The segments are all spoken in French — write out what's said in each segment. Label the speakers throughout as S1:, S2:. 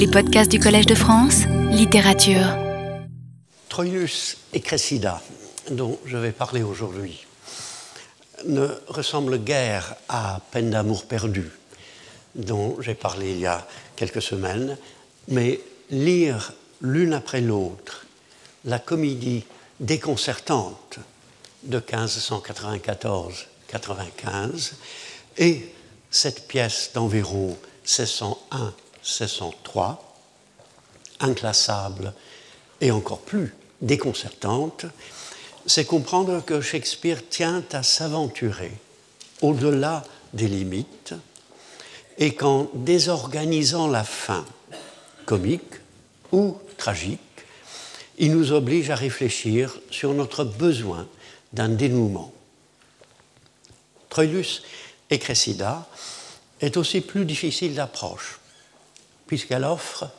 S1: Les podcasts du Collège de France, littérature.
S2: Troilus et Cressida, dont je vais parler aujourd'hui, ne ressemblent guère à Peine d'amour perdu, dont j'ai parlé il y a quelques semaines, mais lire l'une après l'autre la comédie déconcertante de 1594-95 et cette pièce d'environ 1601-1603, inclassable et encore plus déconcertante, c'est comprendre que Shakespeare tient à s'aventurer au-delà des limites et qu'en désorganisant la fin comique ou tragique, il nous oblige à réfléchir sur notre besoin d'un dénouement. Troilus et Cressida est aussi plus difficile d'approche, puisqu'elle offre,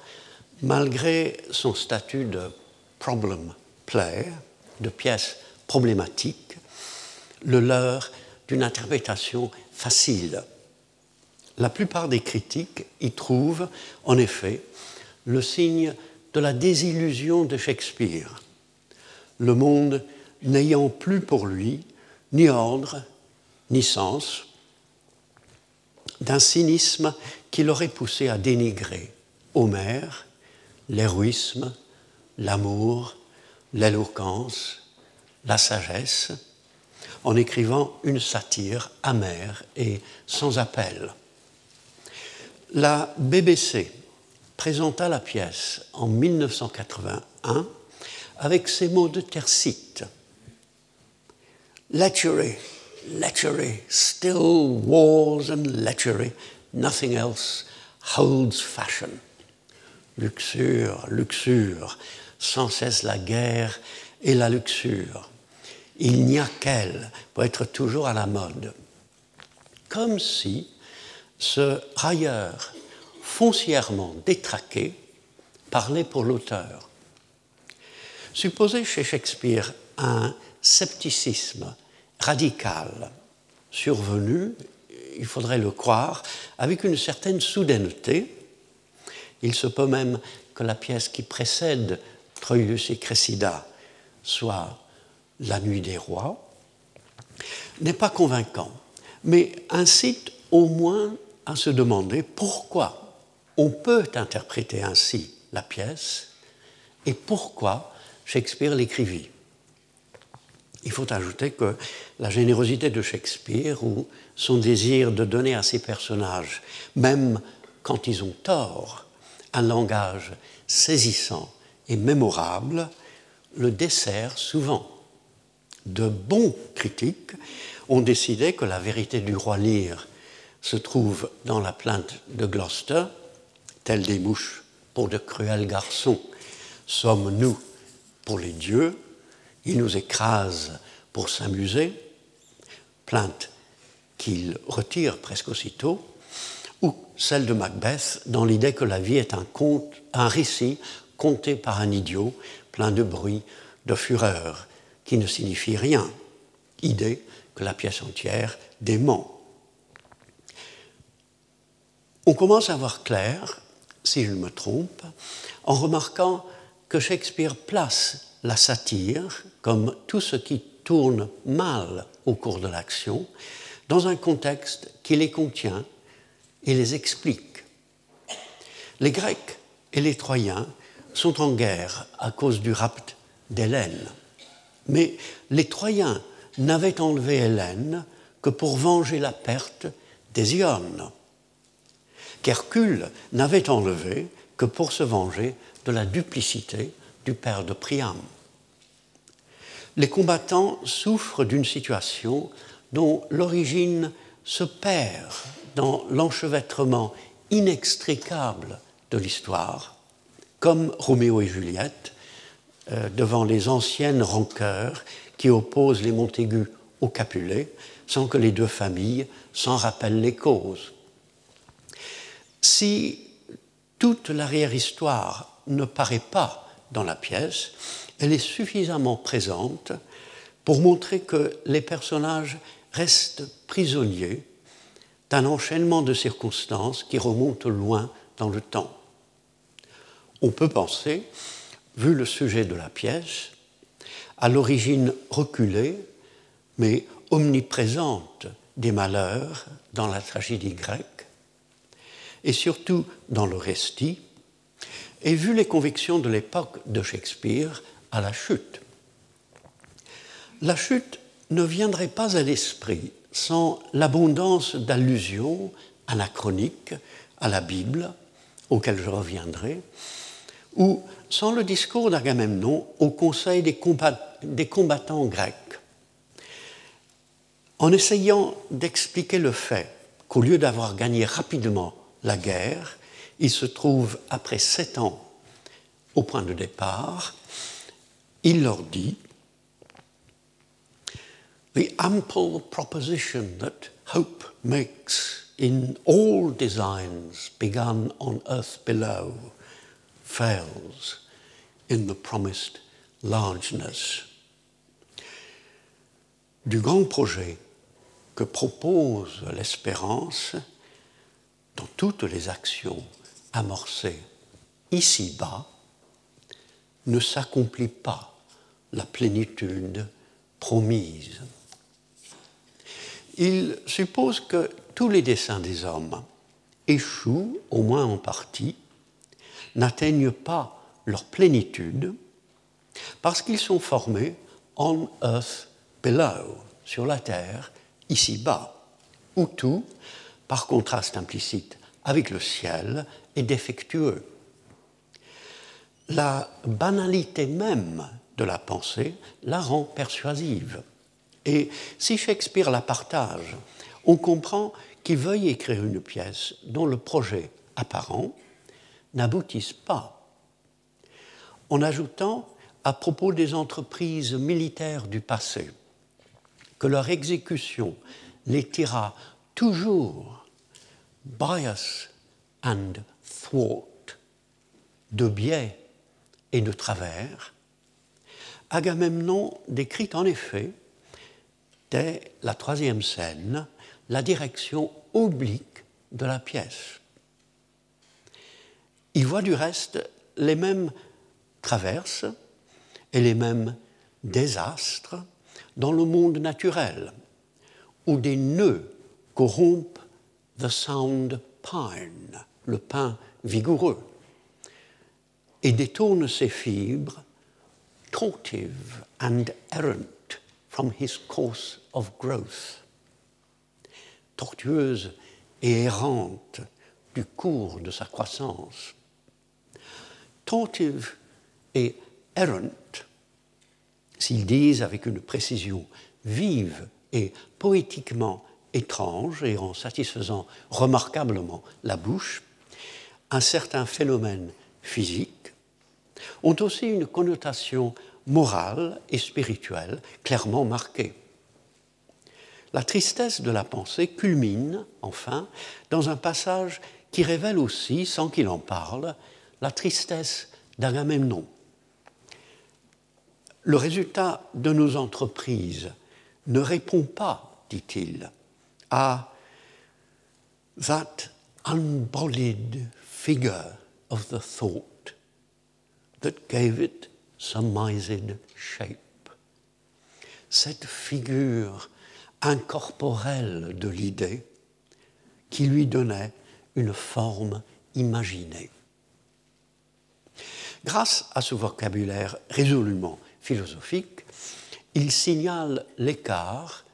S2: malgré son statut de problem play, de pièce problématique, le leurre d'une interprétation facile. La plupart des critiques y trouvent, en effet, le signe de la désillusion de Shakespeare, le monde n'ayant plus pour lui ni ordre, ni sens, d'un cynisme qui l'aurait poussé à dénigrer Homère, l'héroïsme, l'amour, l'éloquence, la sagesse, en écrivant une satire amère et sans appel. La BBC présenta la pièce en 1981 avec ces mots de Tercite. Lechery, lechery, still wars and lechery, nothing else holds fashion. Luxure, luxure, sans cesse la guerre et la luxure. Il n'y a qu'elle pour être toujours à la mode. Comme si ce railleur foncièrement détraqué parlait pour l'auteur. Supposez chez Shakespeare un scepticisme radical survenu, il faudrait le croire, avec une certaine soudaineté. Il se peut même que la pièce qui précède Troilus et Cressida soit La nuit des rois, n'est pas convaincant, mais incite au moins à se demander pourquoi on peut interpréter ainsi la pièce et pourquoi Shakespeare l'écrivit. Il faut ajouter que la générosité de Shakespeare ou son désir de donner à ses personnages, même quand ils ont tort, un langage saisissant et mémorable, le dessert souvent. De bons critiques ont décidé que la vérité du roi Lear se trouve dans la plainte de Gloucester, telle des mouches pour de cruels garçons, sommes-nous pour les dieux, ils nous écrasent pour s'amuser, plainte qu'il retire presque aussitôt, ou celle de Macbeth dans l'idée que la vie est un récit conté par un idiot plein de bruit, de fureur, qui ne signifie rien, idée que la pièce entière dément. On commence à voir clair, si je me trompe, en remarquant que Shakespeare place la satire, comme tout ce qui tourne mal au cours de l'action, dans un contexte qui les contient et les explique. Les Grecs et les Troyens sont en guerre à cause du rapt d'Hélène, mais les Troyens n'avaient enlevé Hélène que pour venger la perte des Iones qu'Hercule n'avait enlevé que pour se venger de la duplicité du père de Priam. Les combattants souffrent d'une situation dont l'origine se perd dans l'enchevêtrement inextricable de l'histoire, comme Roméo et Juliette, euh, devant les anciennes rancœurs qui opposent les Montaigu aux Capulet, sans que les deux familles s'en rappellent les causes. Si toute l'arrière-histoire ne paraît pas dans la pièce, elle est suffisamment présente pour montrer que les personnages restent prisonniers d'un enchaînement de circonstances qui remontent loin dans le temps. On peut penser, vu le sujet de la pièce, à l'origine reculée, mais omniprésente des malheurs dans la tragédie grecque, et surtout dans récit, et vu les convictions de l'époque de Shakespeare à la chute. La chute ne viendrait pas à l'esprit sans l'abondance d'allusions anachroniques à la Bible, auxquelles je reviendrai, ou sans le discours d'Agamemnon au conseil des, combattants grecs. En essayant d'expliquer le fait qu'au lieu d'avoir gagné rapidement la guerre, il se trouve après sept ans au point de départ, il leur dit The ample proposition that hope makes in all designs begun on earth below fails in the promised largeness. Du grand projet que propose l'espérance dans toutes les actions amorcées ici-bas, ne s'accomplit pas la plénitude promise. Il suppose que tous les desseins des hommes échouent, au moins en partie, n'atteignent pas leur plénitude, parce qu'ils sont formés on earth below, sur la terre, ici-bas, où tout, par contraste implicite avec le ciel, est défectueux. La banalité même de la pensée la rend persuasive. Et si Shakespeare la partage, on comprend qu'il veuille écrire une pièce dont le projet apparent n'aboutisse pas. En ajoutant, à propos des entreprises militaires du passé, que leur exécution les tira toujours bias and thwart, de biais et de travers, Agamemnon décrit en effet, dès la troisième scène, la direction oblique de la pièce. Il voit du reste les mêmes traverses et les mêmes désastres dans le monde naturel, où des nœuds corrompent the sound pine, le pain vigoureux, et détourne ses fibres, tortive and errant from his course of growth, tortueuse et errante du cours de sa croissance. Tortive et errant, s'ils disent avec une précision vive et poétiquement étrange et en satisfaisant remarquablement la bouche, un certain phénomène physique, ont aussi une connotation morale et spirituelle clairement marquée. La tristesse de la pensée culmine, enfin, dans un passage qui révèle aussi, sans qu'il en parle, la tristesse d'Agamemnon. Le résultat de nos entreprises ne répond pas, dit-il, à that unbodied figure of the thought that gave it surmised shape. Cette figure incorporelle de l'idée qui lui donnait une forme imaginée. Grâce à ce vocabulaire résolument philosophique, il signale l'écart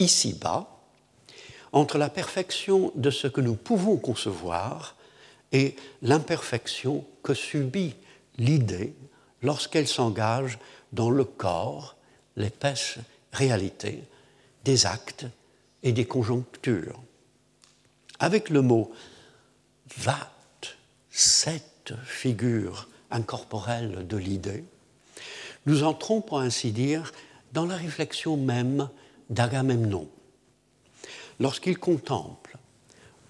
S2: ici-bas entre la perfection de ce que nous pouvons concevoir et l'imperfection que subit l'idée lorsqu'elle s'engage dans le corps, l'épaisse réalité des actes et des conjonctures. Avec le mot that, cette figure incorporelle de l'idée, nous entrons, pour ainsi dire, dans la réflexion même d'Agamemnon. Lorsqu'il contemple,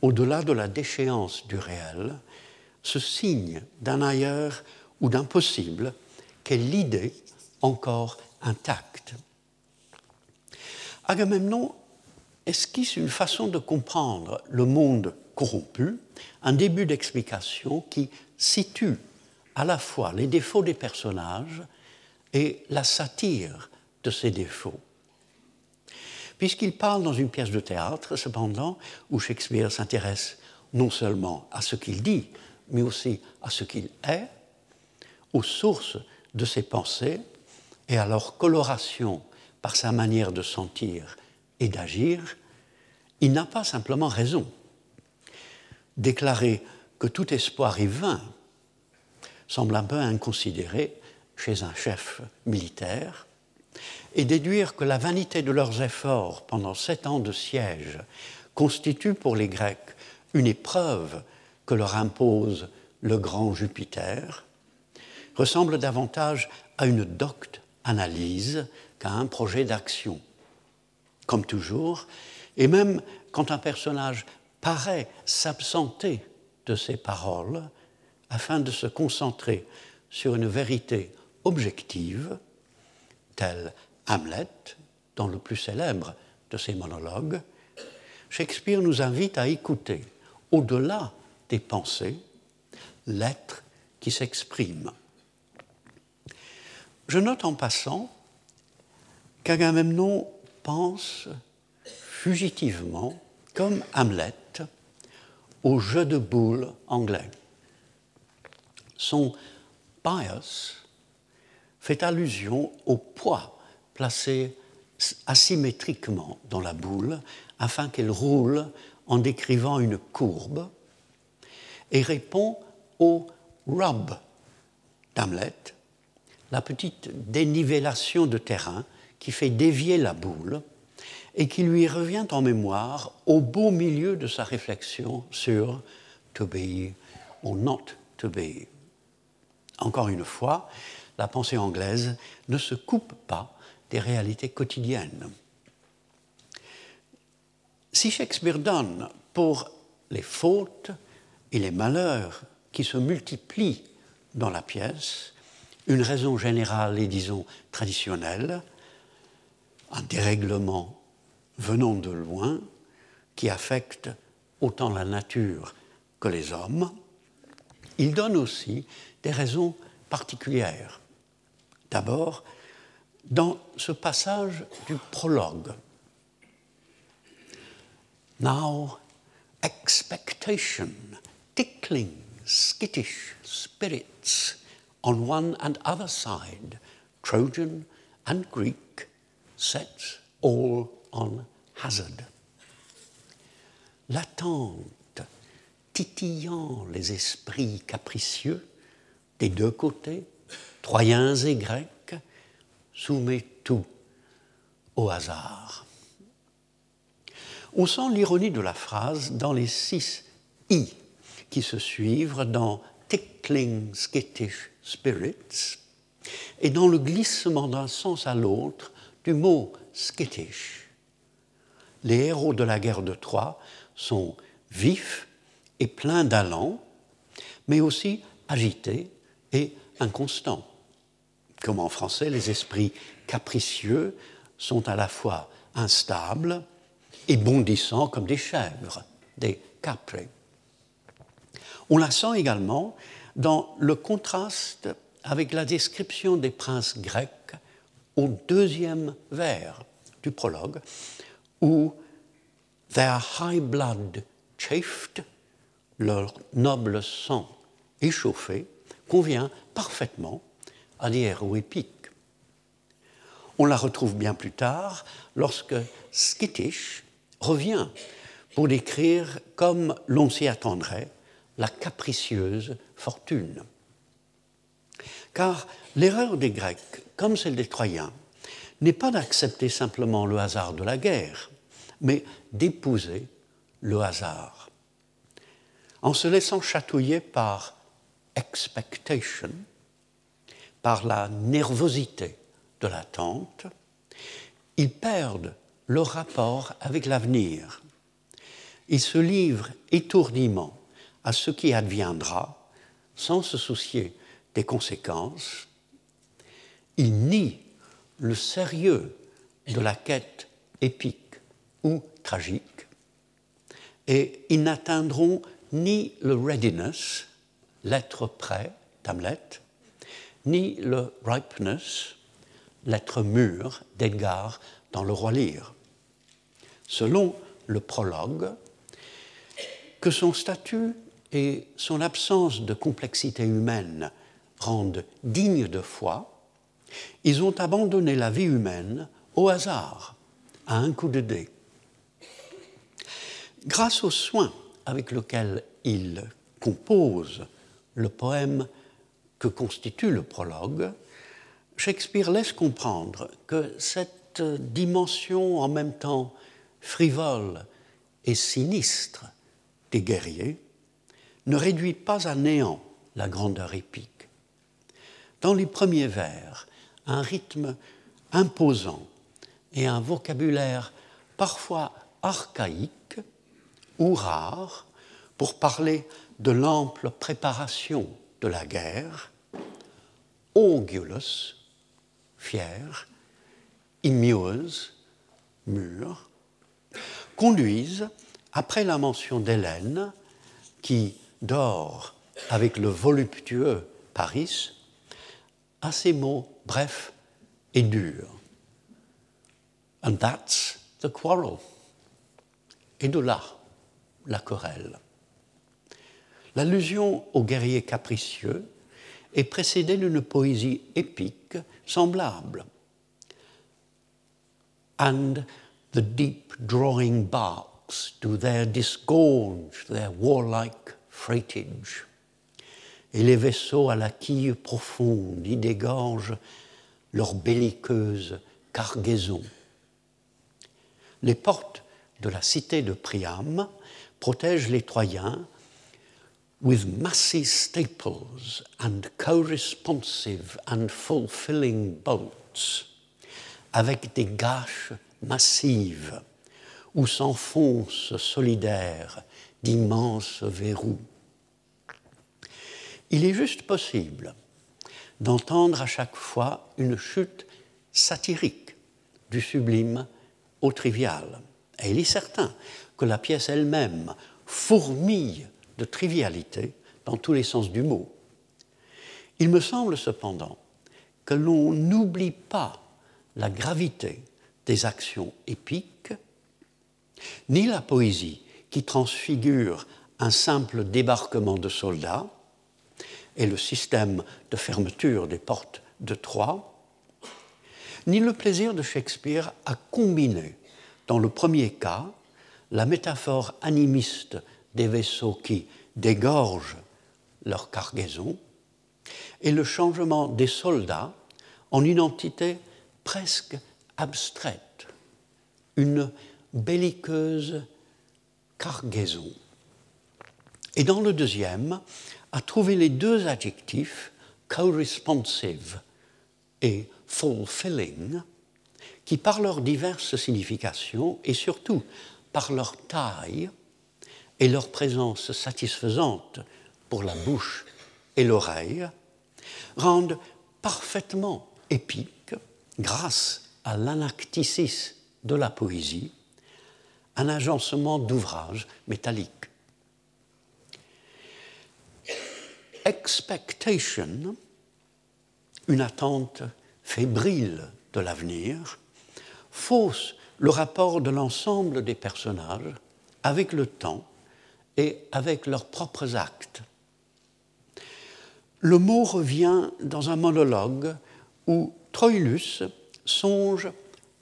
S2: au-delà de la déchéance du réel, ce signe d'un ailleurs ou d'un possible qu'est l'idée encore intacte. Agamemnon esquisse une façon de comprendre le monde corrompu, un début d'explication qui situe à la fois les défauts des personnages et la satire de ces défauts. Puisqu'il parle dans une pièce de théâtre, cependant, où Shakespeare s'intéresse non seulement à ce qu'il dit, mais aussi à ce qu'il est, aux sources de ses pensées et à leur coloration par sa manière de sentir et d'agir, il n'a pas simplement raison. Déclarer que tout espoir est vain semble un peu inconsidéré chez un chef militaire, et déduire que la vanité de leurs efforts pendant sept ans de siège constitue pour les Grecs une épreuve que leur impose le grand Jupiter, ressemble davantage à une docte analyse qu'à un projet d'action. Comme toujours, et même quand un personnage paraît s'absenter de ses paroles afin de se concentrer sur une vérité objective, telle Hamlet, dans le plus célèbre de ses monologues, Shakespeare nous invite à écouter, au-delà des pensées, l'être qui s'exprime. Je note en passant qu'Agamemnon pense fugitivement, comme Hamlet, au jeu de boules anglais. Son bias fait allusion au poids placé asymétriquement dans la boule afin qu'elle roule en décrivant une courbe et répond au rub d'Hamlet, la petite dénivellation de terrain qui fait dévier la boule et qui lui revient en mémoire au beau milieu de sa réflexion sur to be or not to be. Encore une fois, la pensée anglaise ne se coupe pas des réalités quotidiennes. Si Shakespeare donne pour les fautes et les malheurs qui se multiplient dans la pièce une raison générale et disons traditionnelle, un dérèglement venant de loin qui affecte autant la nature que les hommes, il donne aussi des raisons particulières. D'abord, dans ce passage du prologue. Now, expectation, tickling, skittish spirits on one and other side, Trojan and Greek, sets all on hazard. L'attente titillant les esprits capricieux des deux côtés, Troyens et Grecs, soumet tout au hasard. On sent l'ironie de la phrase dans les six i qui se suivent dans Tickling Skittish Spirits et dans le glissement d'un sens à l'autre du mot skittish. Les héros de la guerre de Troie sont vifs et pleins d'allant, mais aussi agités et inconstants. Comme en français, les esprits capricieux sont à la fois instables et bondissants comme des chèvres, des capres. On la sent également dans le contraste avec la description des princes grecs au deuxième vers du prologue, où their high blood chafed, leur noble sang échauffé, convient parfaitement à épiques. On la retrouve bien plus tard lorsque Skittish revient pour décrire, comme l'on s'y attendrait, la capricieuse fortune. Car l'erreur des Grecs, comme celle des Troyens, n'est pas d'accepter simplement le hasard de la guerre, mais d'épouser le hasard. En se laissant chatouiller par expectation, par la nervosité de l'attente, ils perdent leur rapport avec l'avenir. Ils se livrent étourdiment à ce qui adviendra sans se soucier des conséquences. Ils nient le sérieux de la quête épique ou tragique et ils n'atteindront ni le readiness, l'être prêt, d'Hamlet, ni le ripeness, l'être mûr d'Edgar dans Le Roi Lear. Selon le prologue, que son statut et son absence de complexité humaine rendent digne de foi, ils ont abandonné la vie humaine au hasard, à un coup de dé. Grâce au soin avec lequel il compose le poème que constitue le prologue, Shakespeare laisse comprendre que cette dimension en même temps frivole et sinistre des guerriers ne réduit pas à néant la grandeur épique. Dans les premiers vers, un rythme imposant et un vocabulaire parfois archaïque ou rare pour parler de l'ample préparation de la guerre, Augulus, fier, immueuse, mûr, conduisent, après la mention d'Hélène, qui dort avec le voluptueux Paris, à ces mots brefs et durs. And that's the quarrel. Et de là, la querelle. L'allusion au guerrier capricieux est précédée d'une poésie épique semblable. And the deep drawing barks do there disgorge their warlike freightage. Et les vaisseaux à la quille profonde y dégorgent leur belliqueuse cargaison. Les portes de la cité de Priam protègent les Troyens with massy staples and and fulfilling bolts, avec des gâches massives où s'enfoncent solidaires d'immenses verrous. Il est juste possible d'entendre à chaque fois une chute satirique du sublime au trivial. Et il est certain que la pièce elle-même fourmille de trivialité dans tous les sens du mot. Il me semble cependant que l'on n'oublie pas la gravité des actions épiques, ni la poésie qui transfigure un simple débarquement de soldats et le système de fermeture des portes de Troie, ni le plaisir de Shakespeare à combiner, dans le premier cas, la métaphore animiste des vaisseaux qui dégorgent leur cargaison et le changement des soldats en une entité presque abstraite, une belliqueuse cargaison. Et dans le deuxième, à trouver les deux adjectifs co-responsive et fulfilling, qui par leurs diverses significations et surtout par leur taille, et leur présence satisfaisante pour la bouche et l'oreille rendent parfaitement épique, grâce à l'anacticisme de la poésie, un agencement d'ouvrages métalliques. Expectation, une attente fébrile de l'avenir, fausse le rapport de l'ensemble des personnages avec le temps et avec leurs propres actes. Le mot revient dans un monologue où Troilus songe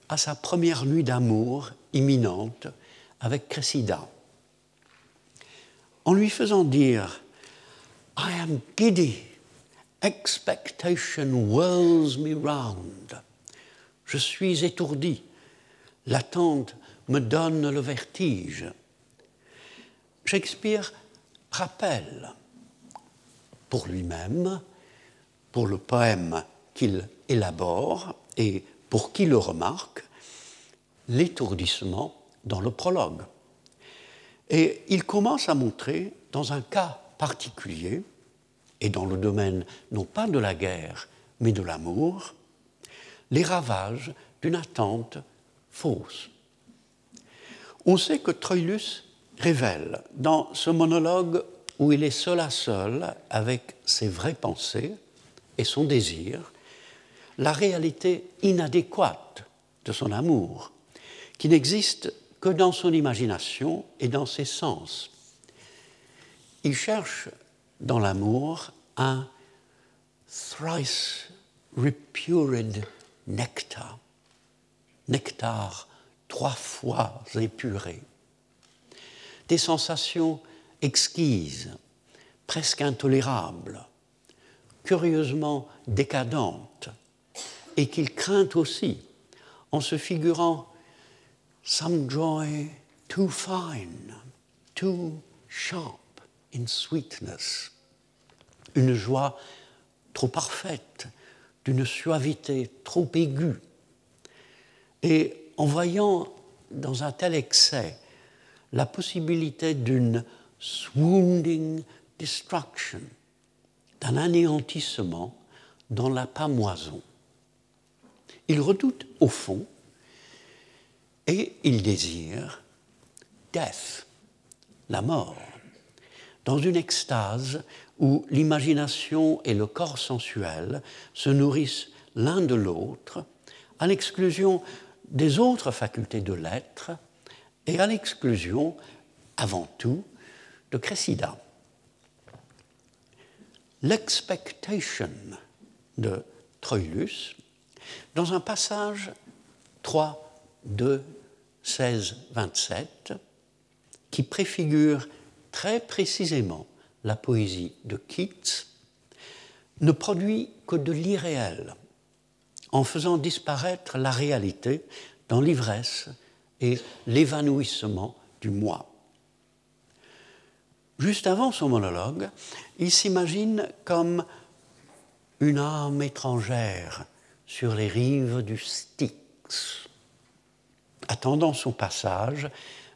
S2: à sa première nuit d'amour imminente avec Cressida. En lui faisant dire I am giddy, expectation whirls me round. Je suis étourdi, l'attente me donne le vertige. Shakespeare rappelle pour lui-même, pour le poème qu'il élabore et pour qui le remarque, l'étourdissement dans le prologue. Et il commence à montrer, dans un cas particulier, et dans le domaine non pas de la guerre, mais de l'amour, les ravages d'une attente fausse. On sait que Troilus révèle dans ce monologue où il est seul à seul avec ses vraies pensées et son désir, la réalité inadéquate de son amour, qui n'existe que dans son imagination et dans ses sens. Il cherche dans l'amour un thrice repured nectar, nectar trois fois épuré, des sensations exquises, presque intolérables, curieusement décadentes, et qu'il craint aussi en se figurant some too fine, too sharp in sweetness, une joie trop parfaite, d'une suavité trop aiguë. Et en voyant dans un tel excès la possibilité d'une swounding destruction, d'un anéantissement dans la pamoison, il redoute au fond et il désire death, la mort, dans une extase où l'imagination et le corps sensuel se nourrissent l'un de l'autre, à l'exclusion des autres facultés de l'être et à l'exclusion, avant tout, de Cressida. L'expectation de Troilus, dans un passage 3, 2, 16, 27, qui préfigure très précisément la poésie de Keats, ne produit que de l'irréel, en faisant disparaître la réalité dans l'ivresse et l'évanouissement du moi. Juste avant son monologue, il s'imagine comme une âme étrangère sur les rives du Styx, attendant son passage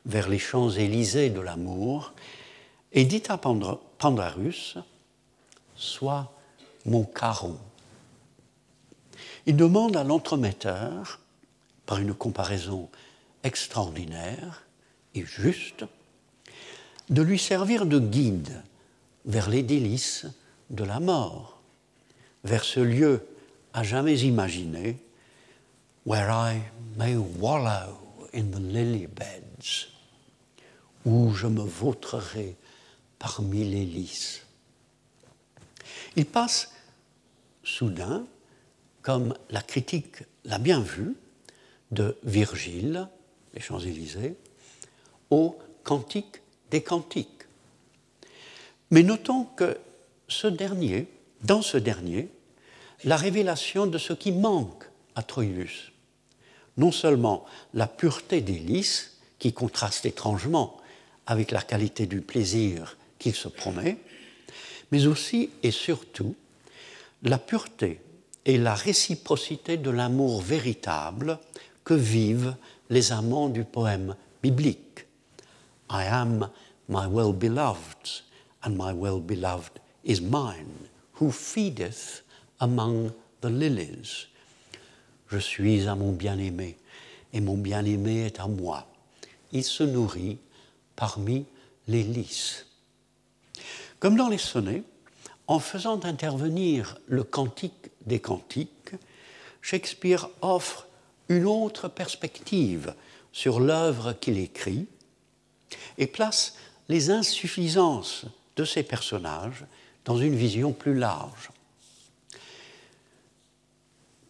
S2: vers les Champs-Élysées de l'amour, et dit à Pandarus Sois mon caron. Il demande à l'entremetteur, par une comparaison extraordinaire et juste, de lui servir de guide vers les délices de la mort, vers ce lieu à jamais imaginé, where I may wallow in the lily beds, où je me vautrerai parmi les lys. Il passe soudain, comme la critique l'a bien vu, de Virgile, les Champs-Élysées, au Cantique des Cantiques. Mais notons que ce dernier, dans ce dernier, la révélation de ce qui manque à Troilus, non seulement la pureté des lys, qui contraste étrangement avec la qualité du plaisir qu'il se promet, mais aussi et surtout la pureté et la réciprocité de l'amour véritable que vivent les amants du poème biblique. I am my well-beloved, and my well-beloved is mine, who feedeth among the lilies. Je suis à mon bien-aimé, et mon bien-aimé est à moi. Il se nourrit parmi les lys. Comme dans les sonnets, en faisant intervenir le cantique des cantiques, Shakespeare offre une autre perspective sur l'œuvre qu'il écrit et place les insuffisances de ses personnages dans une vision plus large.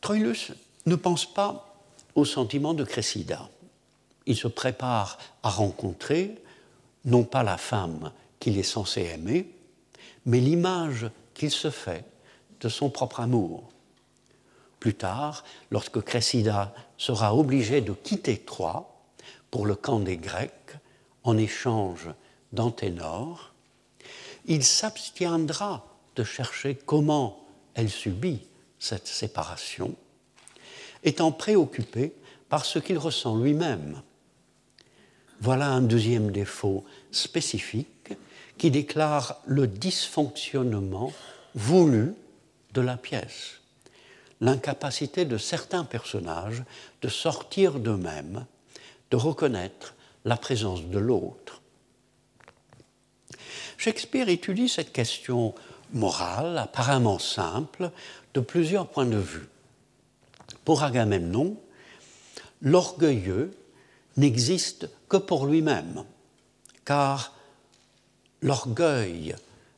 S2: Troilus ne pense pas au sentiment de Cressida. Il se prépare à rencontrer non pas la femme qu'il est censé aimer, mais l'image qu'il se fait de son propre amour. Plus tard, lorsque Cressida sera obligé de quitter Troie pour le camp des Grecs en échange d'Anténor, il s'abstiendra de chercher comment elle subit cette séparation, étant préoccupé par ce qu'il ressent lui-même. Voilà un deuxième défaut spécifique qui déclare le dysfonctionnement voulu de la pièce, l'incapacité de certains personnages de sortir d'eux-mêmes, de reconnaître la présence de l'autre. Shakespeare étudie cette question morale, apparemment simple, de plusieurs points de vue. Pour Agamemnon, l'orgueilleux n'existe que pour lui-même, car l'orgueil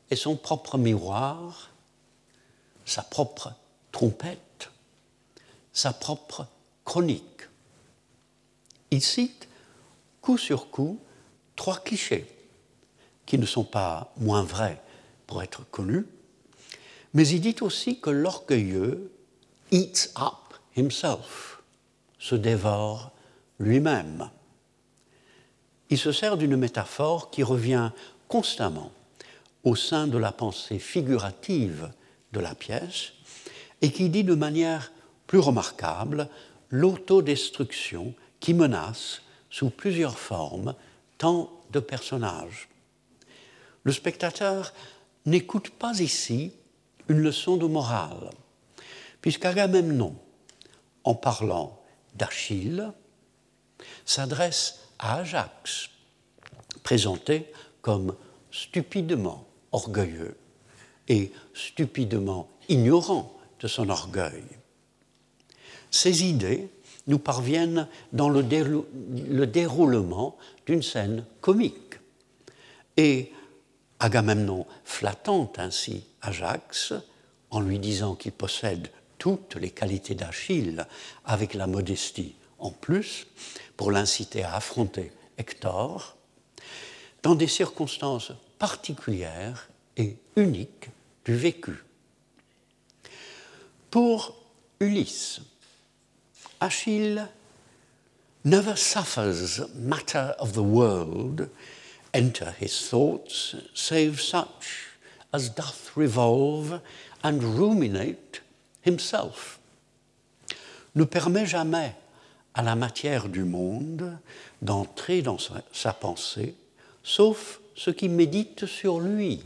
S2: est son propre miroir, sa propre trompette, sa propre chronique. Il cite coup sur coup trois clichés qui ne sont pas moins vrais pour être connus, mais il dit aussi que l'orgueilleux eats up himself, se dévore lui-même. Il se sert d'une métaphore qui revient constamment au sein de la pensée figurative de la pièce et qui dit de manière plus remarquable l'autodestruction qui menace sous plusieurs formes tant de personnages. Le spectateur n'écoute pas ici une leçon de morale, puisqu'Agamemnon, en parlant d'Achille, s'adresse à Ajax, présenté comme stupidement orgueilleux et stupidement ignorant de son orgueil. Ces idées nous parviennent dans le, déroulement d'une scène comique. Et Agamemnon flattant ainsi Ajax, en lui disant qu'il possède toutes les qualités d'Achille, avec la modestie en plus, pour l'inciter à affronter Hector, dans des circonstances particulières et uniques du vécu. Pour Ulysse, Achille never suffers matter of the world enter his thoughts, save such as doth revolve and ruminate himself. Ne permet jamais à la matière du monde d'entrer dans sa, pensée, sauf ce qui médite sur lui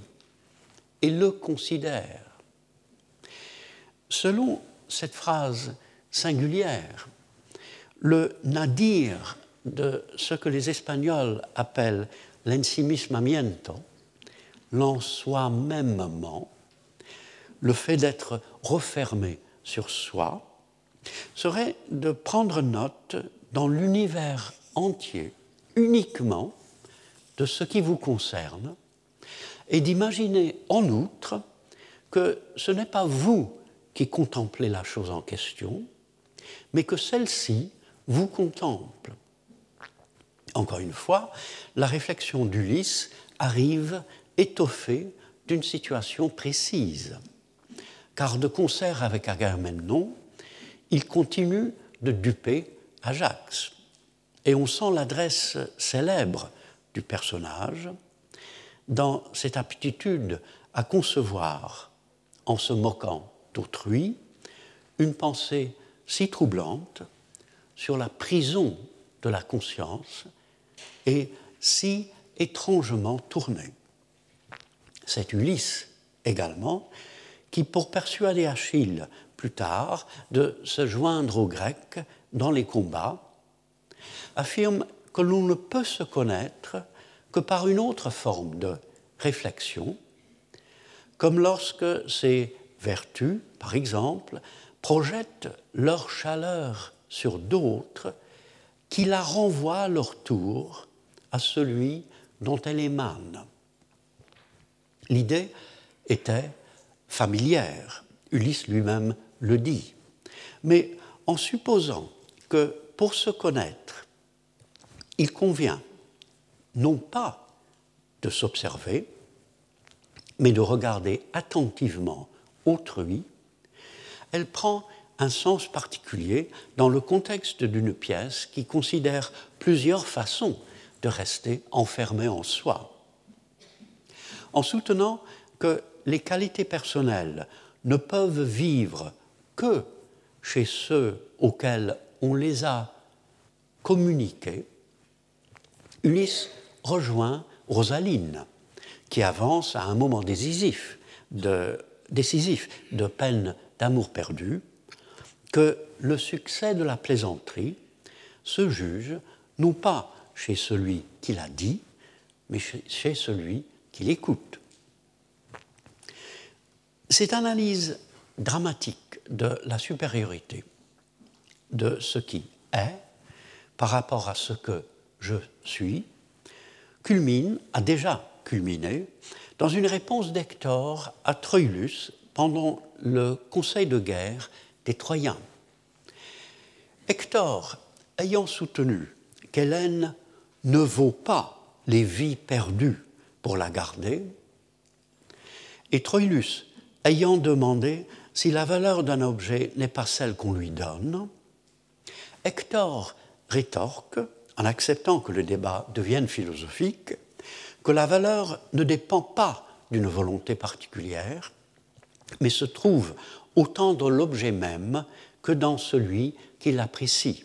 S2: et le considère. Selon cette phrase singulière. Le nadir de ce que les Espagnols appellent l'ensimismamiento, l'en soi-mêmement, le fait d'être refermé sur soi, serait de prendre note dans l'univers entier, uniquement, de ce qui vous concerne, et d'imaginer en outre que ce n'est pas vous qui contemplez la chose en question, mais que celle-ci vous contemple. Encore une fois, la réflexion d'Ulysse arrive étoffée d'une situation précise, car de concert avec Agamemnon, il continue de duper Ajax. Et on sent l'adresse célèbre du personnage dans cette aptitude à concevoir, en se moquant d'autrui, une pensée si troublante sur la prison de la conscience et si étrangement tournée. C'est Ulysse également qui, pour persuader Achille plus tard de se joindre aux Grecs dans les combats, affirme que l'on ne peut se connaître que par une autre forme de réflexion, comme lorsque ces vertus, par exemple, projettent leur chaleur sur d'autres qui la renvoient à leur tour à celui dont elle émane. L'idée était familière, Ulysse lui-même le dit, mais en supposant que pour se connaître, il convient non pas de s'observer, mais de regarder attentivement autrui, elle prend un sens particulier dans le contexte d'une pièce qui considère plusieurs façons de rester enfermé en soi. En soutenant que les qualités personnelles ne peuvent vivre que chez ceux auxquels on les a communiquées, Ulysse rejoint Rosaline, qui avance à un moment décisif de, décisif de peine d'amour perdu, que le succès de la plaisanterie se juge non pas chez celui qui l'a dit, mais chez celui qu'il écoute. Cette analyse dramatique de la supériorité de ce qui est par rapport à ce que je suis culmine, a déjà culminé, dans une réponse d'Hector à Troilus pendant le conseil de guerre des Troyens. Hector, ayant soutenu qu'Hélène ne vaut pas les vies perdues pour la garder, et Troilus ayant demandé si la valeur d'un objet n'est pas celle qu'on lui donne, Hector rétorque, en acceptant que le débat devienne philosophique, que la valeur ne dépend pas d'une volonté particulière, mais se trouve autant dans l'objet même que dans celui qui l'apprécie.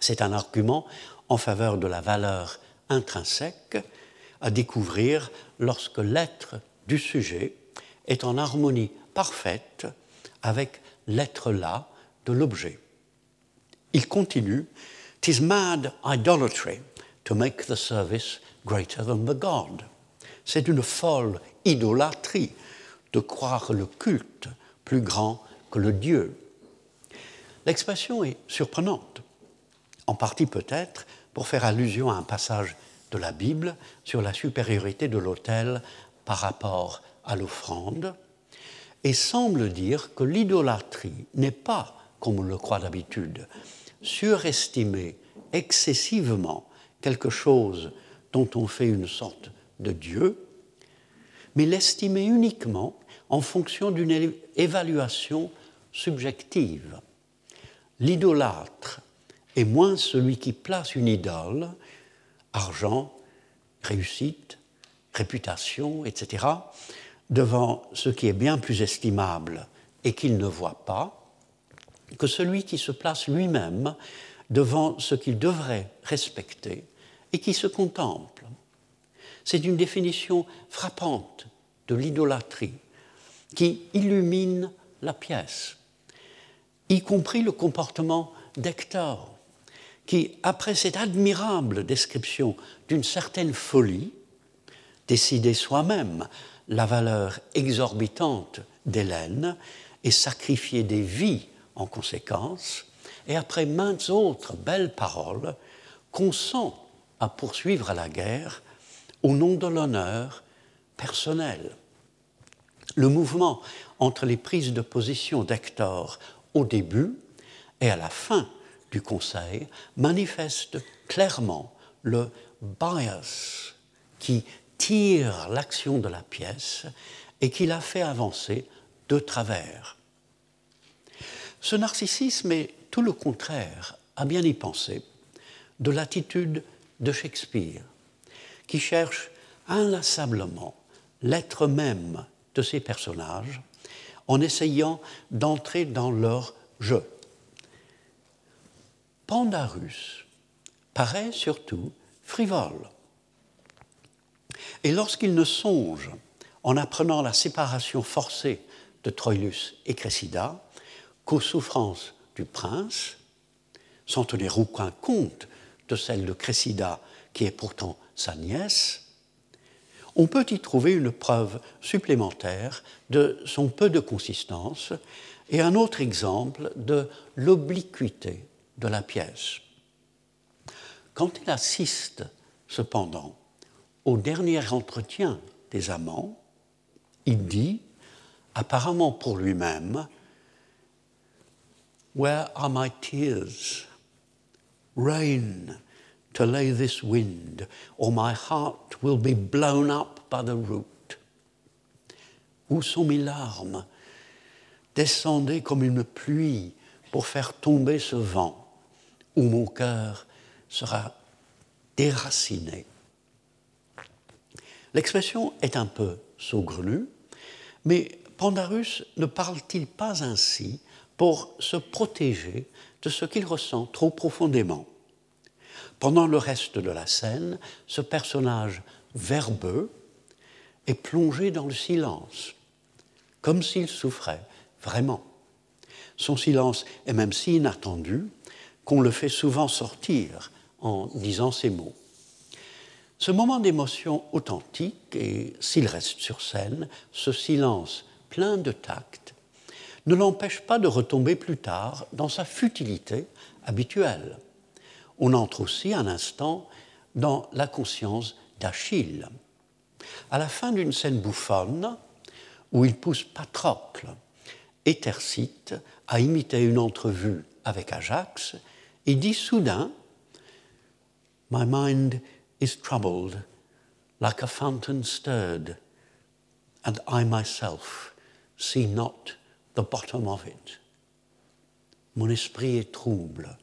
S2: C'est un argument en faveur de la valeur intrinsèque à découvrir lorsque l'être du sujet est en harmonie parfaite avec l'être là de l'objet. Il continue Tis mad idolatry to make the service greater than the God. C'est une folle idolâtrie de croire le culte plus grand que le Dieu. L'expression est surprenante, en partie peut-être pour faire allusion à un passage de la Bible sur la supériorité de l'autel par rapport à l'offrande, et semble dire que l'idolâtrie n'est pas, comme on le croit d'habitude, surestimer excessivement quelque chose dont on fait une sorte de Dieu, mais l'estimer uniquement en fonction d'une évaluation subjective. L'idolâtre est moins celui qui place une idole, argent, réussite, réputation, etc., devant ce qui est bien plus estimable et qu'il ne voit pas, que celui qui se place lui-même devant ce qu'il devrait respecter et qui se contemple. C'est une définition frappante de l'idolâtrie qui illumine la pièce, y compris le comportement d'Hector, qui, après cette admirable description d'une certaine folie, décidait soi-même la valeur exorbitante d'Hélène et sacrifiait des vies en conséquence, et après maintes autres belles paroles, consent à poursuivre la guerre au nom de l'honneur personnel. Le mouvement entre les prises de position d'Hector au début et à la fin du Conseil manifeste clairement le bias qui tire l'action de la pièce et qui la fait avancer de travers. Ce narcissisme est tout le contraire, à bien y penser, de l'attitude de Shakespeare, qui cherche inlassablement l'être même de ses personnages en essayant d'entrer dans leur jeu. Pandarus paraît surtout frivole. Et lorsqu'il ne songe, en apprenant la séparation forcée de Troilus et Cressida, qu'aux souffrances du prince, sans tenir aucun compte de celle de Cressida, qui est pourtant sa nièce, on peut y trouver une preuve supplémentaire de son peu de consistance et un autre exemple de l'obliquité de la pièce. Quand il assiste, cependant, au dernier entretien des amants, il dit, apparemment pour lui-même, Where are my tears? Rain to lay this wind, or my heart will be blown up by the root. Où sont mes larmes? Descendez comme une pluie pour faire tomber ce vent, où mon cœur sera déraciné. L'expression est un peu saugrenue, mais Pandarus ne parle-t-il pas ainsi pour se protéger de ce qu'il ressent trop profondément? Pendant le reste de la scène, ce personnage verbeux est plongé dans le silence, comme s'il souffrait vraiment. Son silence est même si inattendu qu'on le fait souvent sortir en disant ces mots. Ce moment d'émotion authentique, et s'il reste sur scène, ce silence plein de tact, ne l'empêche pas de retomber plus tard dans sa futilité habituelle. On entre aussi un instant dans la conscience d'Achille. À la fin d'une scène bouffonne, où il pousse Patrocle et Thersites à imiter une entrevue avec Ajax, il dit soudain My mind is troubled, like a fountain stirred, and I myself see not the bottom of it. Mon esprit est trouble,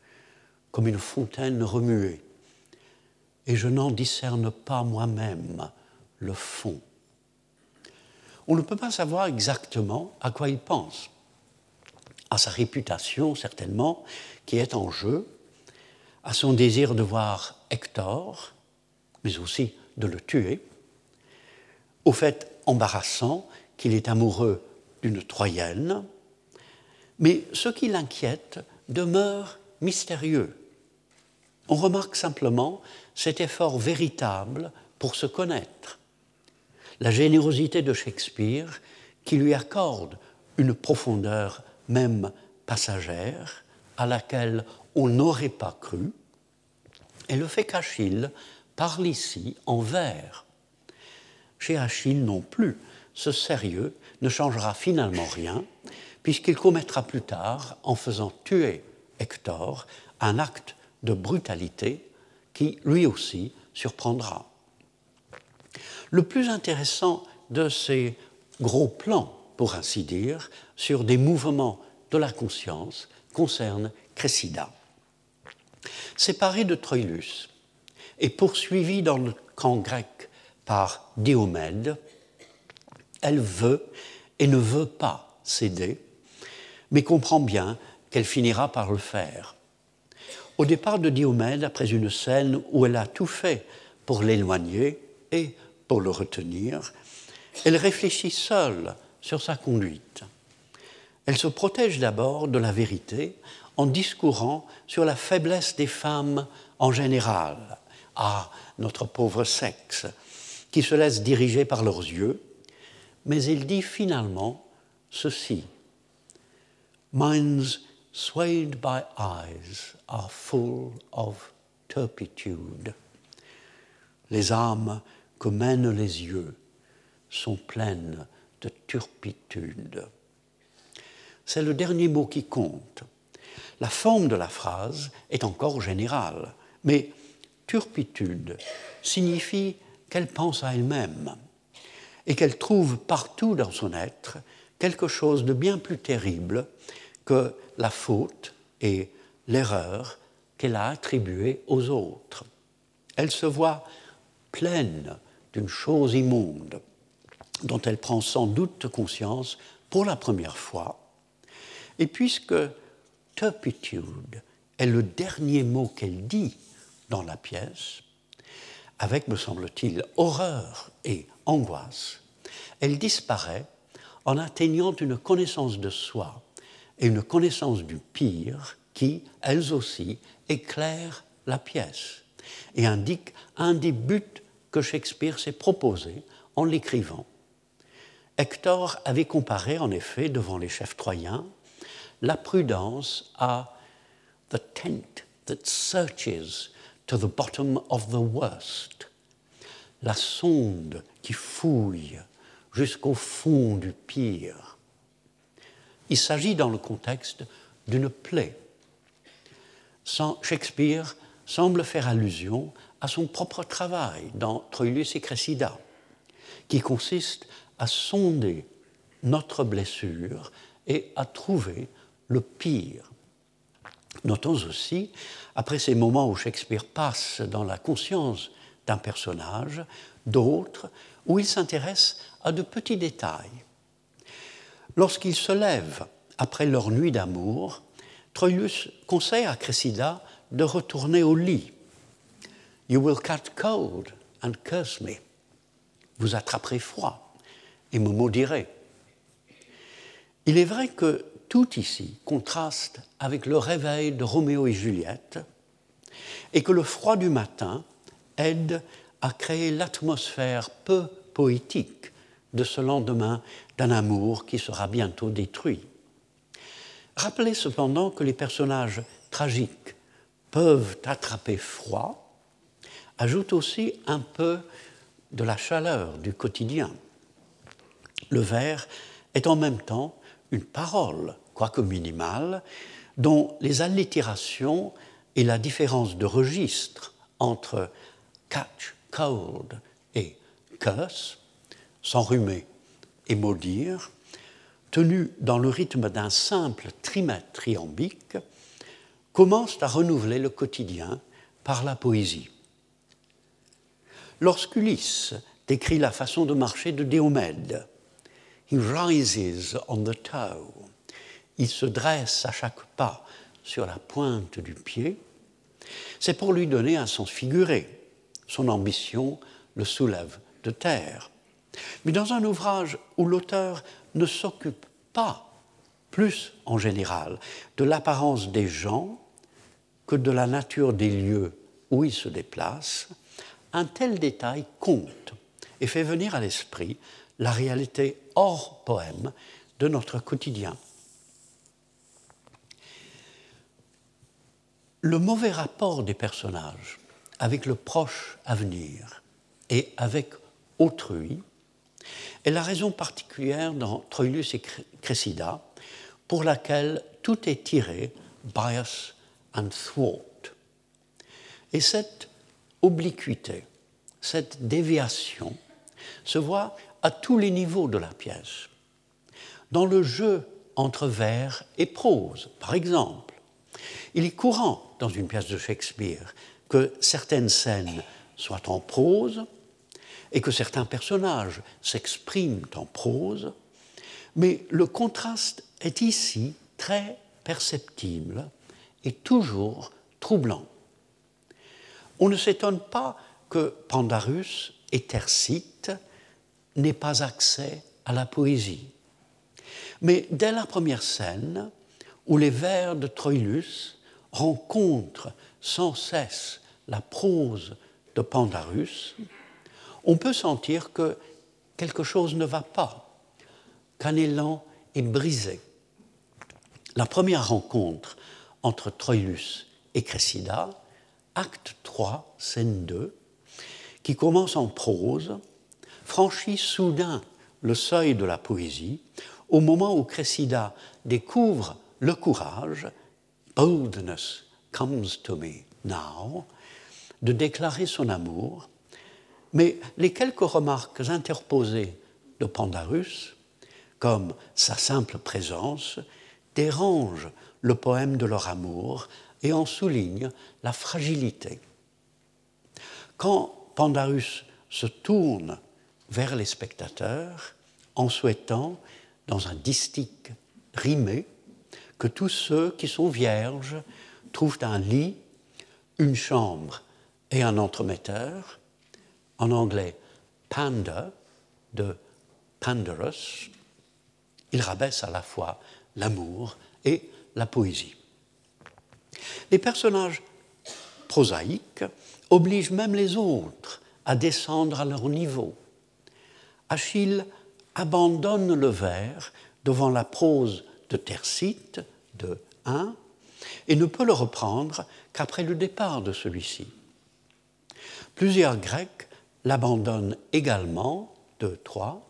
S2: comme une fontaine remuée, et je n'en discerne pas moi-même le fond. On ne peut pas savoir exactement à quoi il pense. À sa réputation, certainement, qui est en jeu, à son désir de voir Hector, mais aussi de le tuer, au fait embarrassant qu'il est amoureux d'une Troyenne, mais ce qui l'inquiète demeure mystérieux. On remarque simplement cet effort véritable pour se connaître, la générosité de Shakespeare qui lui accorde une profondeur même passagère à laquelle on n'aurait pas cru, et le fait qu'Achille parle ici en vers. Chez Achille non plus, ce sérieux ne changera finalement rien, puisqu'il commettra plus tard, en faisant tuer Hector, un acte de brutalité qui, lui aussi, surprendra. Le plus intéressant de ces gros plans, pour ainsi dire, sur des mouvements de la conscience concerne Cressida. Séparée de Troilus, et poursuivie dans le camp grec par Diomède, elle veut et ne veut pas céder, mais comprend bien qu'elle finira par le faire. Au départ de Diomède, après une scène où elle a tout fait pour l'éloigner et pour le retenir, elle réfléchit seule sur sa conduite. Elle se protège d'abord de la vérité en discourant sur la faiblesse des femmes en général, à notre pauvre sexe, qui se laisse diriger par leurs yeux, mais il dit finalement ceci. Minds swayed by eyes are full of turpitude. Les âmes que mènent les yeux sont pleines de turpitude. C'est le dernier mot qui compte. La forme de la phrase est encore générale, mais turpitude signifie qu'elle pense à elle-même et qu'elle trouve partout dans son être quelque chose de bien plus terrible que la faute et l'erreur qu'elle a attribuée aux autres. Elle se voit pleine d'une chose immonde dont elle prend sans doute conscience pour la première fois. Et puisque turpitude est le dernier mot qu'elle dit dans la pièce, avec, me semble-t-il, horreur et angoisse, elle disparaît en atteignant une connaissance de soi et une connaissance du pire qui, elles aussi, éclairent la pièce et indiquent un des buts que Shakespeare s'est proposé en l'écrivant. Hector avait comparé, en effet, devant les chefs troyens, la prudence à the tent that searches to the bottom of the worst, la sonde qui fouille jusqu'au fond du pire. Il s'agit dans le contexte d'une plaie. Shakespeare semble faire allusion à son propre travail dans Troilus et Cressida, qui consiste à sonder notre blessure et à trouver le pire. Notons aussi, après ces moments où Shakespeare passe dans la conscience d'un personnage, d'autres où il s'intéresse à de petits détails. Lorsqu'il se lève après leur nuit d'amour, Troilus conseille à Cressida de retourner au lit. You will catch cold and curse me. Vous attraperez froid et me maudirez. Il est vrai que tout ici contraste avec le réveil de Roméo et Juliette et que le froid du matin aide a créé l'atmosphère peu poétique de ce lendemain d'un amour qui sera bientôt détruit. Rappelez cependant que les personnages tragiques peuvent attraper froid, ajoute aussi un peu de la chaleur du quotidien. Le vers est en même temps une parole, quoique minimale, dont les allitérations et la différence de registre entre catch, cold et curse, s'enrhumer et maudire, tenu dans le rythme d'un simple trimètre iambique, commencent à renouveler le quotidien par la poésie. Lorsqu'Ulysse décrit la façon de marcher de Diomède, he rises on the toe, il se dresse à chaque pas sur la pointe du pied, c'est pour lui donner un sens figuré. Son ambition le soulève de terre. Mais dans un ouvrage où l'auteur ne s'occupe pas, plus en général, de l'apparence des gens que de la nature des lieux où il se déplace, un tel détail compte et fait venir à l'esprit la réalité hors poème de notre quotidien. Le mauvais rapport des personnages avec le proche avenir et avec autrui est la raison particulière dans Troilus et Cressida pour laquelle tout est tiré bias and thwart. Et cette obliquité, cette déviation se voit à tous les niveaux de la pièce. Dans le jeu entre vers et prose, par exemple, il est courant dans une pièce de Shakespeare que certaines scènes soient en prose et que certains personnages s'expriment en prose, mais le contraste est ici très perceptible et toujours troublant. On ne s'étonne pas que Pandarus et Tercite n'aient pas accès à la poésie. Mais dès la première scène, où les vers de Troilus rencontrent sans cesse la prose de Pandarus, on peut sentir que quelque chose ne va pas, qu'un élan est brisé. La première rencontre entre Troilus et Cressida, acte 3, scène 2, qui commence en prose, franchit soudain le seuil de la poésie au moment où Cressida découvre le courage, boldness comes to me now, de déclarer son amour, mais les quelques remarques interposées de Pandarus, comme sa simple présence, dérangent le poème de leur amour et en soulignent la fragilité. Quand Pandarus se tourne vers les spectateurs en souhaitant, dans un distique rimé, que tous ceux qui sont vierges trouvent un lit, une chambre et un entremetteur, en anglais panda de Pandarus, il rabaisse à la fois l'amour et la poésie. Les personnages prosaïques obligent même les autres à descendre à leur niveau. Achille abandonne le vers devant la prose de Tercite de 1 et ne peut le reprendre qu'après le départ de celui-ci. Plusieurs Grecs l'abandonnent également de 3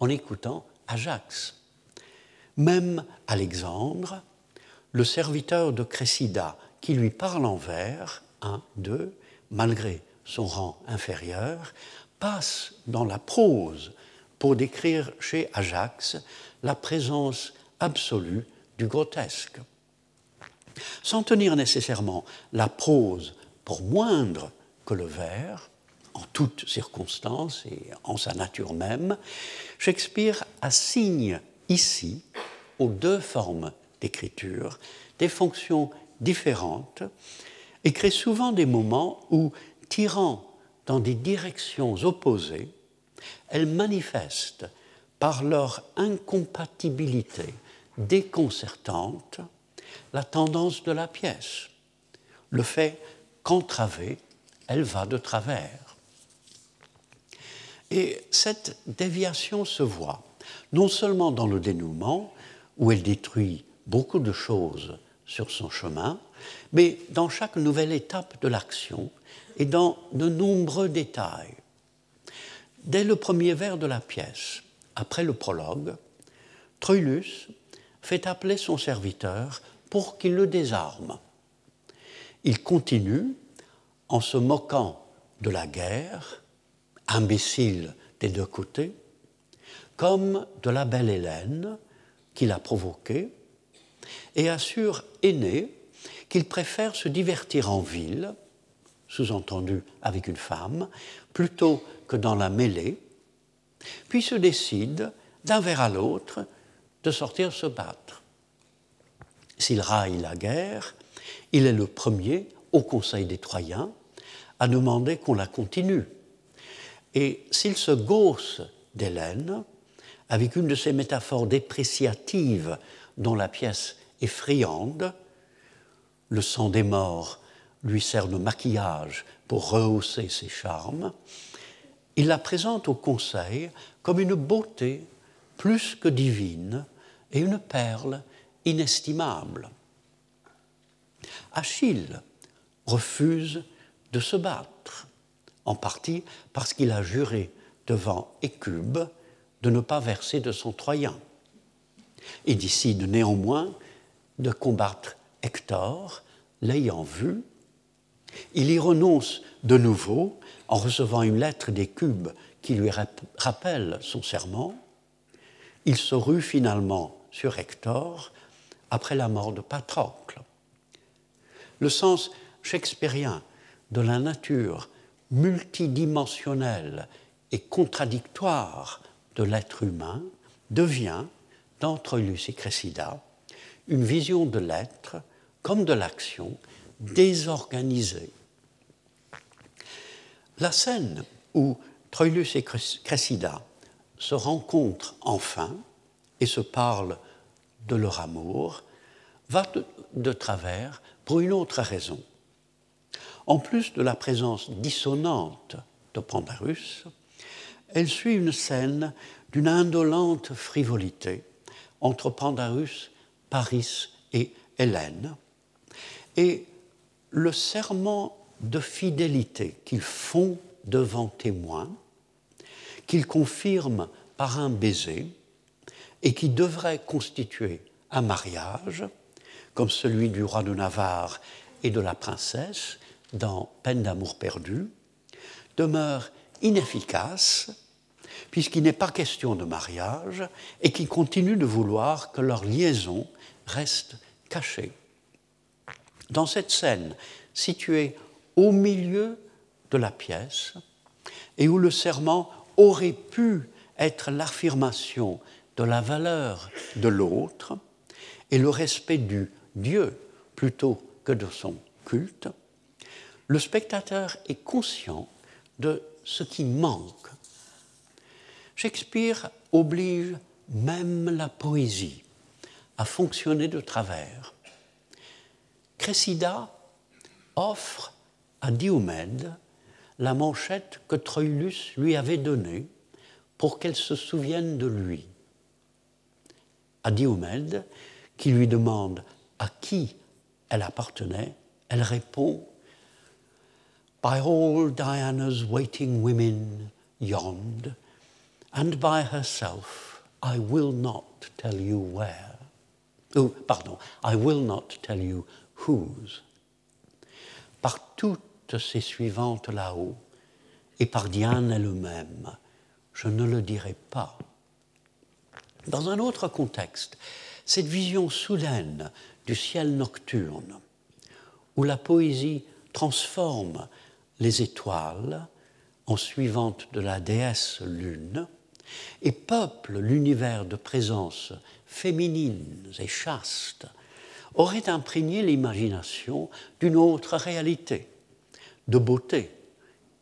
S2: en écoutant Ajax. Même Alexandre, le serviteur de Cressida qui lui parle en vers, 1, 2, malgré son rang inférieur, passe dans la prose pour décrire chez Ajax la présence absolue du grotesque. Sans tenir nécessairement la prose pour moindre que le vers, en toutes circonstances et en sa nature même, Shakespeare assigne ici aux deux formes d'écriture des fonctions différentes et crée souvent des moments où, tirant dans des directions opposées, elles manifestent par leur incompatibilité déconcertante la tendance de la pièce, le fait qu'entravée, elle va de travers. Et cette déviation se voit non seulement dans le dénouement, où elle détruit beaucoup de choses sur son chemin, mais dans chaque nouvelle étape de l'action et dans de nombreux détails. Dès le premier vers de la pièce, après le prologue, Troilus fait appeler son serviteur pour qu'il le désarme. Il continue en se moquant de la guerre, imbécile des deux côtés, comme de la belle Hélène qu'il a provoquée, et assure Aîné qu'il préfère se divertir en ville, sous-entendu avec une femme, plutôt que dans la mêlée, puis se décide, d'un vers à l'autre, de sortir se battre. S'il raille la guerre, il est le premier au Conseil des Troyens à demander qu'on la continue. Et s'il se gausse d'Hélène, avec une de ces métaphores dépréciatives dont la pièce est friande, le sang des morts lui sert de maquillage pour rehausser ses charmes, il la présente au Conseil comme une beauté plus que divine et une perle inestimable. Achille refuse de se battre, en partie parce qu'il a juré devant Écube de ne pas verser de son Troyen. Il décide néanmoins de combattre Hector, l'ayant vu. Il y renonce de nouveau en recevant une lettre d'Écube qui lui rappelle son serment. Il se rue finalement sur Hector après la mort de Patrocle. Le sens shakespearien de la nature multidimensionnelle et contradictoire de l'être humain devient, dans Troilus et Cressida, une vision de l'être comme de l'action désorganisée. La scène où Troilus et Cressida se rencontrent enfin et se parlent de leur amour va de, travers pour une autre raison. En plus de la présence dissonante de Pandarus, elle suit une scène d'une indolente frivolité entre Pandarus, Paris et Hélène, le serment de fidélité qu'ils font devant témoins, qu'ils confirment par un baiser, et qui devrait constituer un mariage, comme celui du roi de Navarre et de la princesse dans Peine d'amour perdu, demeure inefficace puisqu'il n'est pas question de mariage et qui continuent de vouloir que leur liaison reste cachée. Dans cette scène située au milieu de la pièce et où le serment aurait pu être l'affirmation de la valeur de l'autre et le respect du Dieu plutôt que de son culte, le spectateur est conscient de ce qui manque Shakespeare oblige même la poésie à fonctionner de travers. Cressida offre à Diomède la manchette que Troilus lui avait donnée pour qu'elle se souvienne de lui. À Diomède, qui lui demande à qui elle appartenait, elle répond By all Diana's waiting women yond, and by herself, I will not tell you where. Oh, pardon, I will not tell you Par toutes ces suivantes là-haut, et par Diane elle-même, je ne le dirai pas. Dans un autre contexte, cette vision soudaine du ciel nocturne, où la poésie transforme les étoiles en suivantes de la déesse lune, et peuple l'univers de présences féminines et chastes, aurait imprégné l'imagination d'une autre réalité, de beauté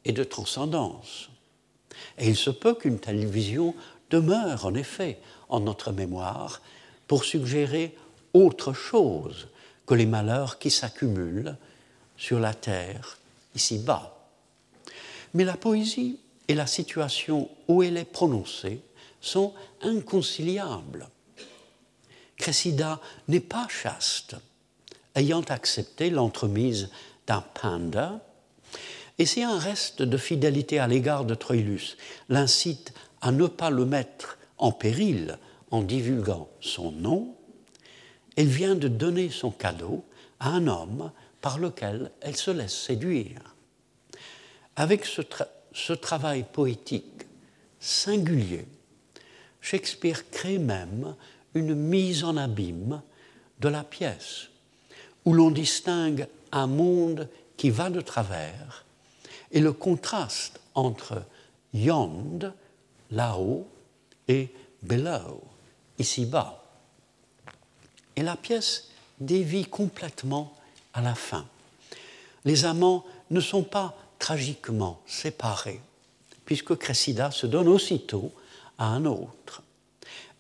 S2: et de transcendance. Et il se peut qu'une telle vision demeure en effet en notre mémoire pour suggérer autre chose que les malheurs qui s'accumulent sur la terre ici-bas. Mais la poésie et la situation où elle est prononcée sont inconciliables. Cressida n'est pas chaste, ayant accepté l'entremise d'un panda, et si un reste de fidélité à l'égard de Troilus l'incite à ne pas le mettre en péril en divulguant son nom, elle vient de donner son cadeau à un homme par lequel elle se laisse séduire. Avec ce, ce travail poétique singulier, Shakespeare crée même une mise en abîme de la pièce, où l'on distingue un monde qui va de travers et le contraste entre yond, là-haut, et below, ici-bas. Et la pièce dévie complètement à la fin. Les amants ne sont pas tragiquement séparés, puisque Cressida se donne aussitôt à un autre.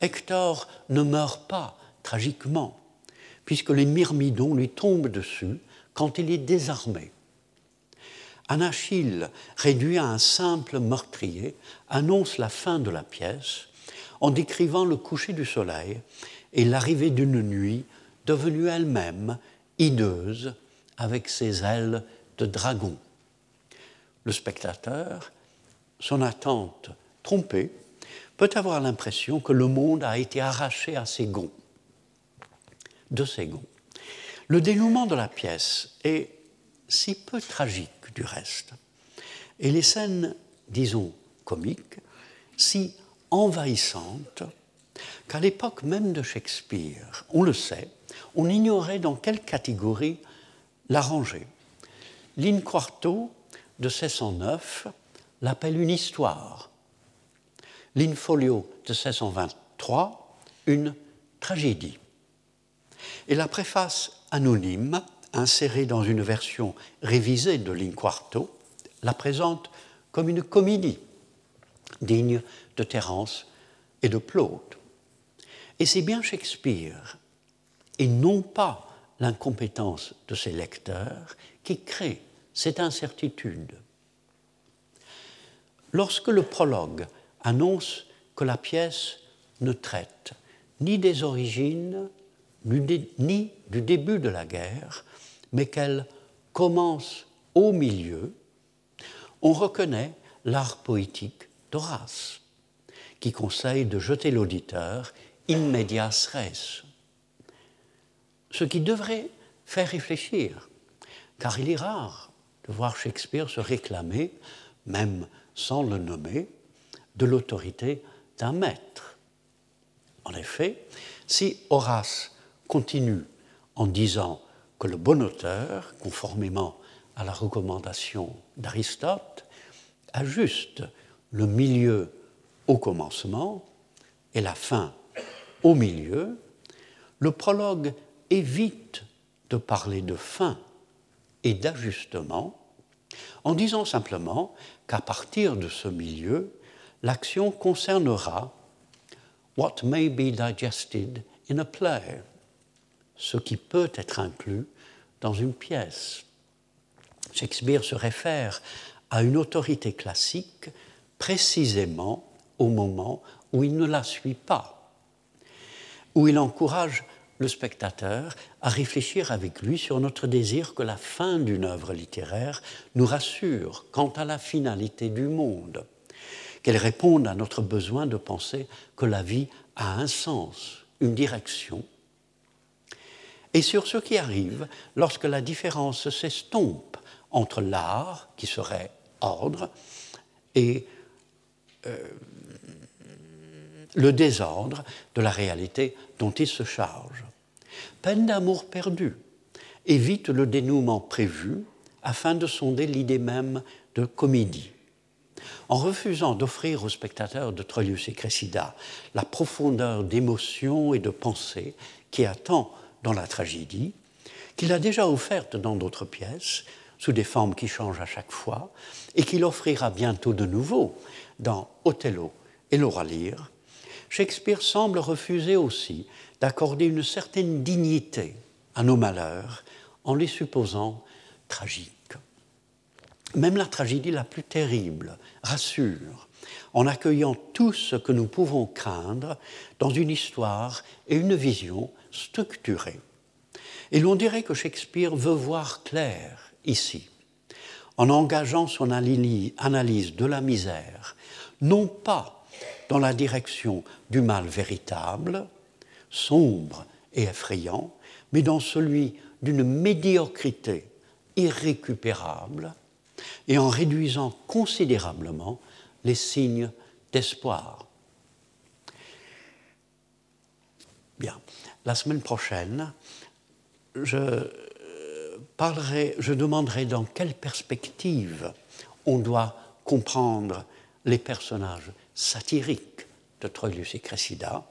S2: Hector ne meurt pas tragiquement, puisque les myrmidons lui tombent dessus quand il est désarmé. Anachille, réduit à un simple meurtrier, annonce la fin de la pièce en décrivant le coucher du soleil et l'arrivée d'une nuit devenue elle-même hideuse avec ses ailes de dragon. Le spectateur, son attente trompée, peut avoir l'impression que le monde a été arraché à ses gonds, de ses gonds. Le dénouement de la pièce est si peu tragique du reste, et les scènes, disons, comiques, si envahissantes, qu'à l'époque même de Shakespeare, on le sait, on ignorait dans quelle catégorie l'arranger. L'Inquarto de 1609 l'appelle une histoire, l'Infolio de 1623 une tragédie. Et la préface anonyme, insérée dans une version révisée de l'Inquarto, la présente comme une comédie digne de Terence et de Plaute. Et c'est bien Shakespeare, et non pas l'incompétence de ses lecteurs, qui crée cette incertitude. Lorsque le prologue annonce que la pièce ne traite ni des origines, ni du début de la guerre, mais qu'elle commence au milieu, on reconnaît l'art poétique d'Horace, qui conseille de jeter l'auditeur in res. Ce qui devrait faire réfléchir, car il est rare de voir Shakespeare se réclamer, même sans le nommer, de l'autorité d'un maître. En effet, si Horace continue en disant que le bon auteur, conformément à la recommandation d'Aristote, ajuste le milieu au commencement et la fin au milieu, le prologue évite de parler de fin et d'ajustement en disant simplement qu'à partir de ce milieu, l'action concernera what may be digested in a play, ce qui peut être inclus dans une pièce. Shakespeare se réfère à une autorité classique précisément au moment où il ne la suit pas, où il encourage le spectateur à réfléchir avec lui sur notre désir que la fin d'une œuvre littéraire nous rassure quant à la finalité du monde, qu'elle réponde à notre besoin de penser que la vie a un sens, une direction, et sur ce qui arrive lorsque la différence s'estompe entre l'art, qui serait ordre, et euh, le désordre de la réalité dont il se charge. Peine d'amour perdu évite le dénouement prévu afin de sonder l'idée même de comédie. En refusant d'offrir aux spectateurs de Troilus et Cressida la profondeur d'émotion et de pensée qui attend dans la tragédie, qu'il a déjà offerte dans d'autres pièces, sous des formes qui changent à chaque fois, et qu'il offrira bientôt de nouveau dans Othello et Laura Lear, Shakespeare semble refuser aussi d'accorder une certaine dignité à nos malheurs en les supposant tragiques. Même la tragédie la plus terrible, rassure en accueillant tout ce que nous pouvons craindre dans une histoire et une vision structurée. Et l'on dirait que Shakespeare veut voir clair ici, en engageant son analyse de la misère, non pas dans la direction du mal véritable, sombre et effrayant, mais dans celui d'une médiocrité irrécupérable, et en réduisant considérablement les signes d'espoir. Bien, la semaine prochaine, je euh, parlerai, je demanderai dans quelle perspective on doit comprendre les personnages satiriques de Troilus et Cressida,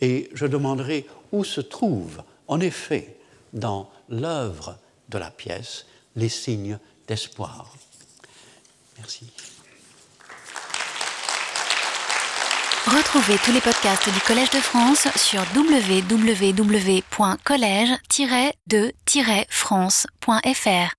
S2: et je demanderai où se trouvent, en effet, dans l'œuvre de la pièce, les signes Merci.
S1: Retrouvez tous les podcasts du Collège de France sur www.collège-de-france.fr.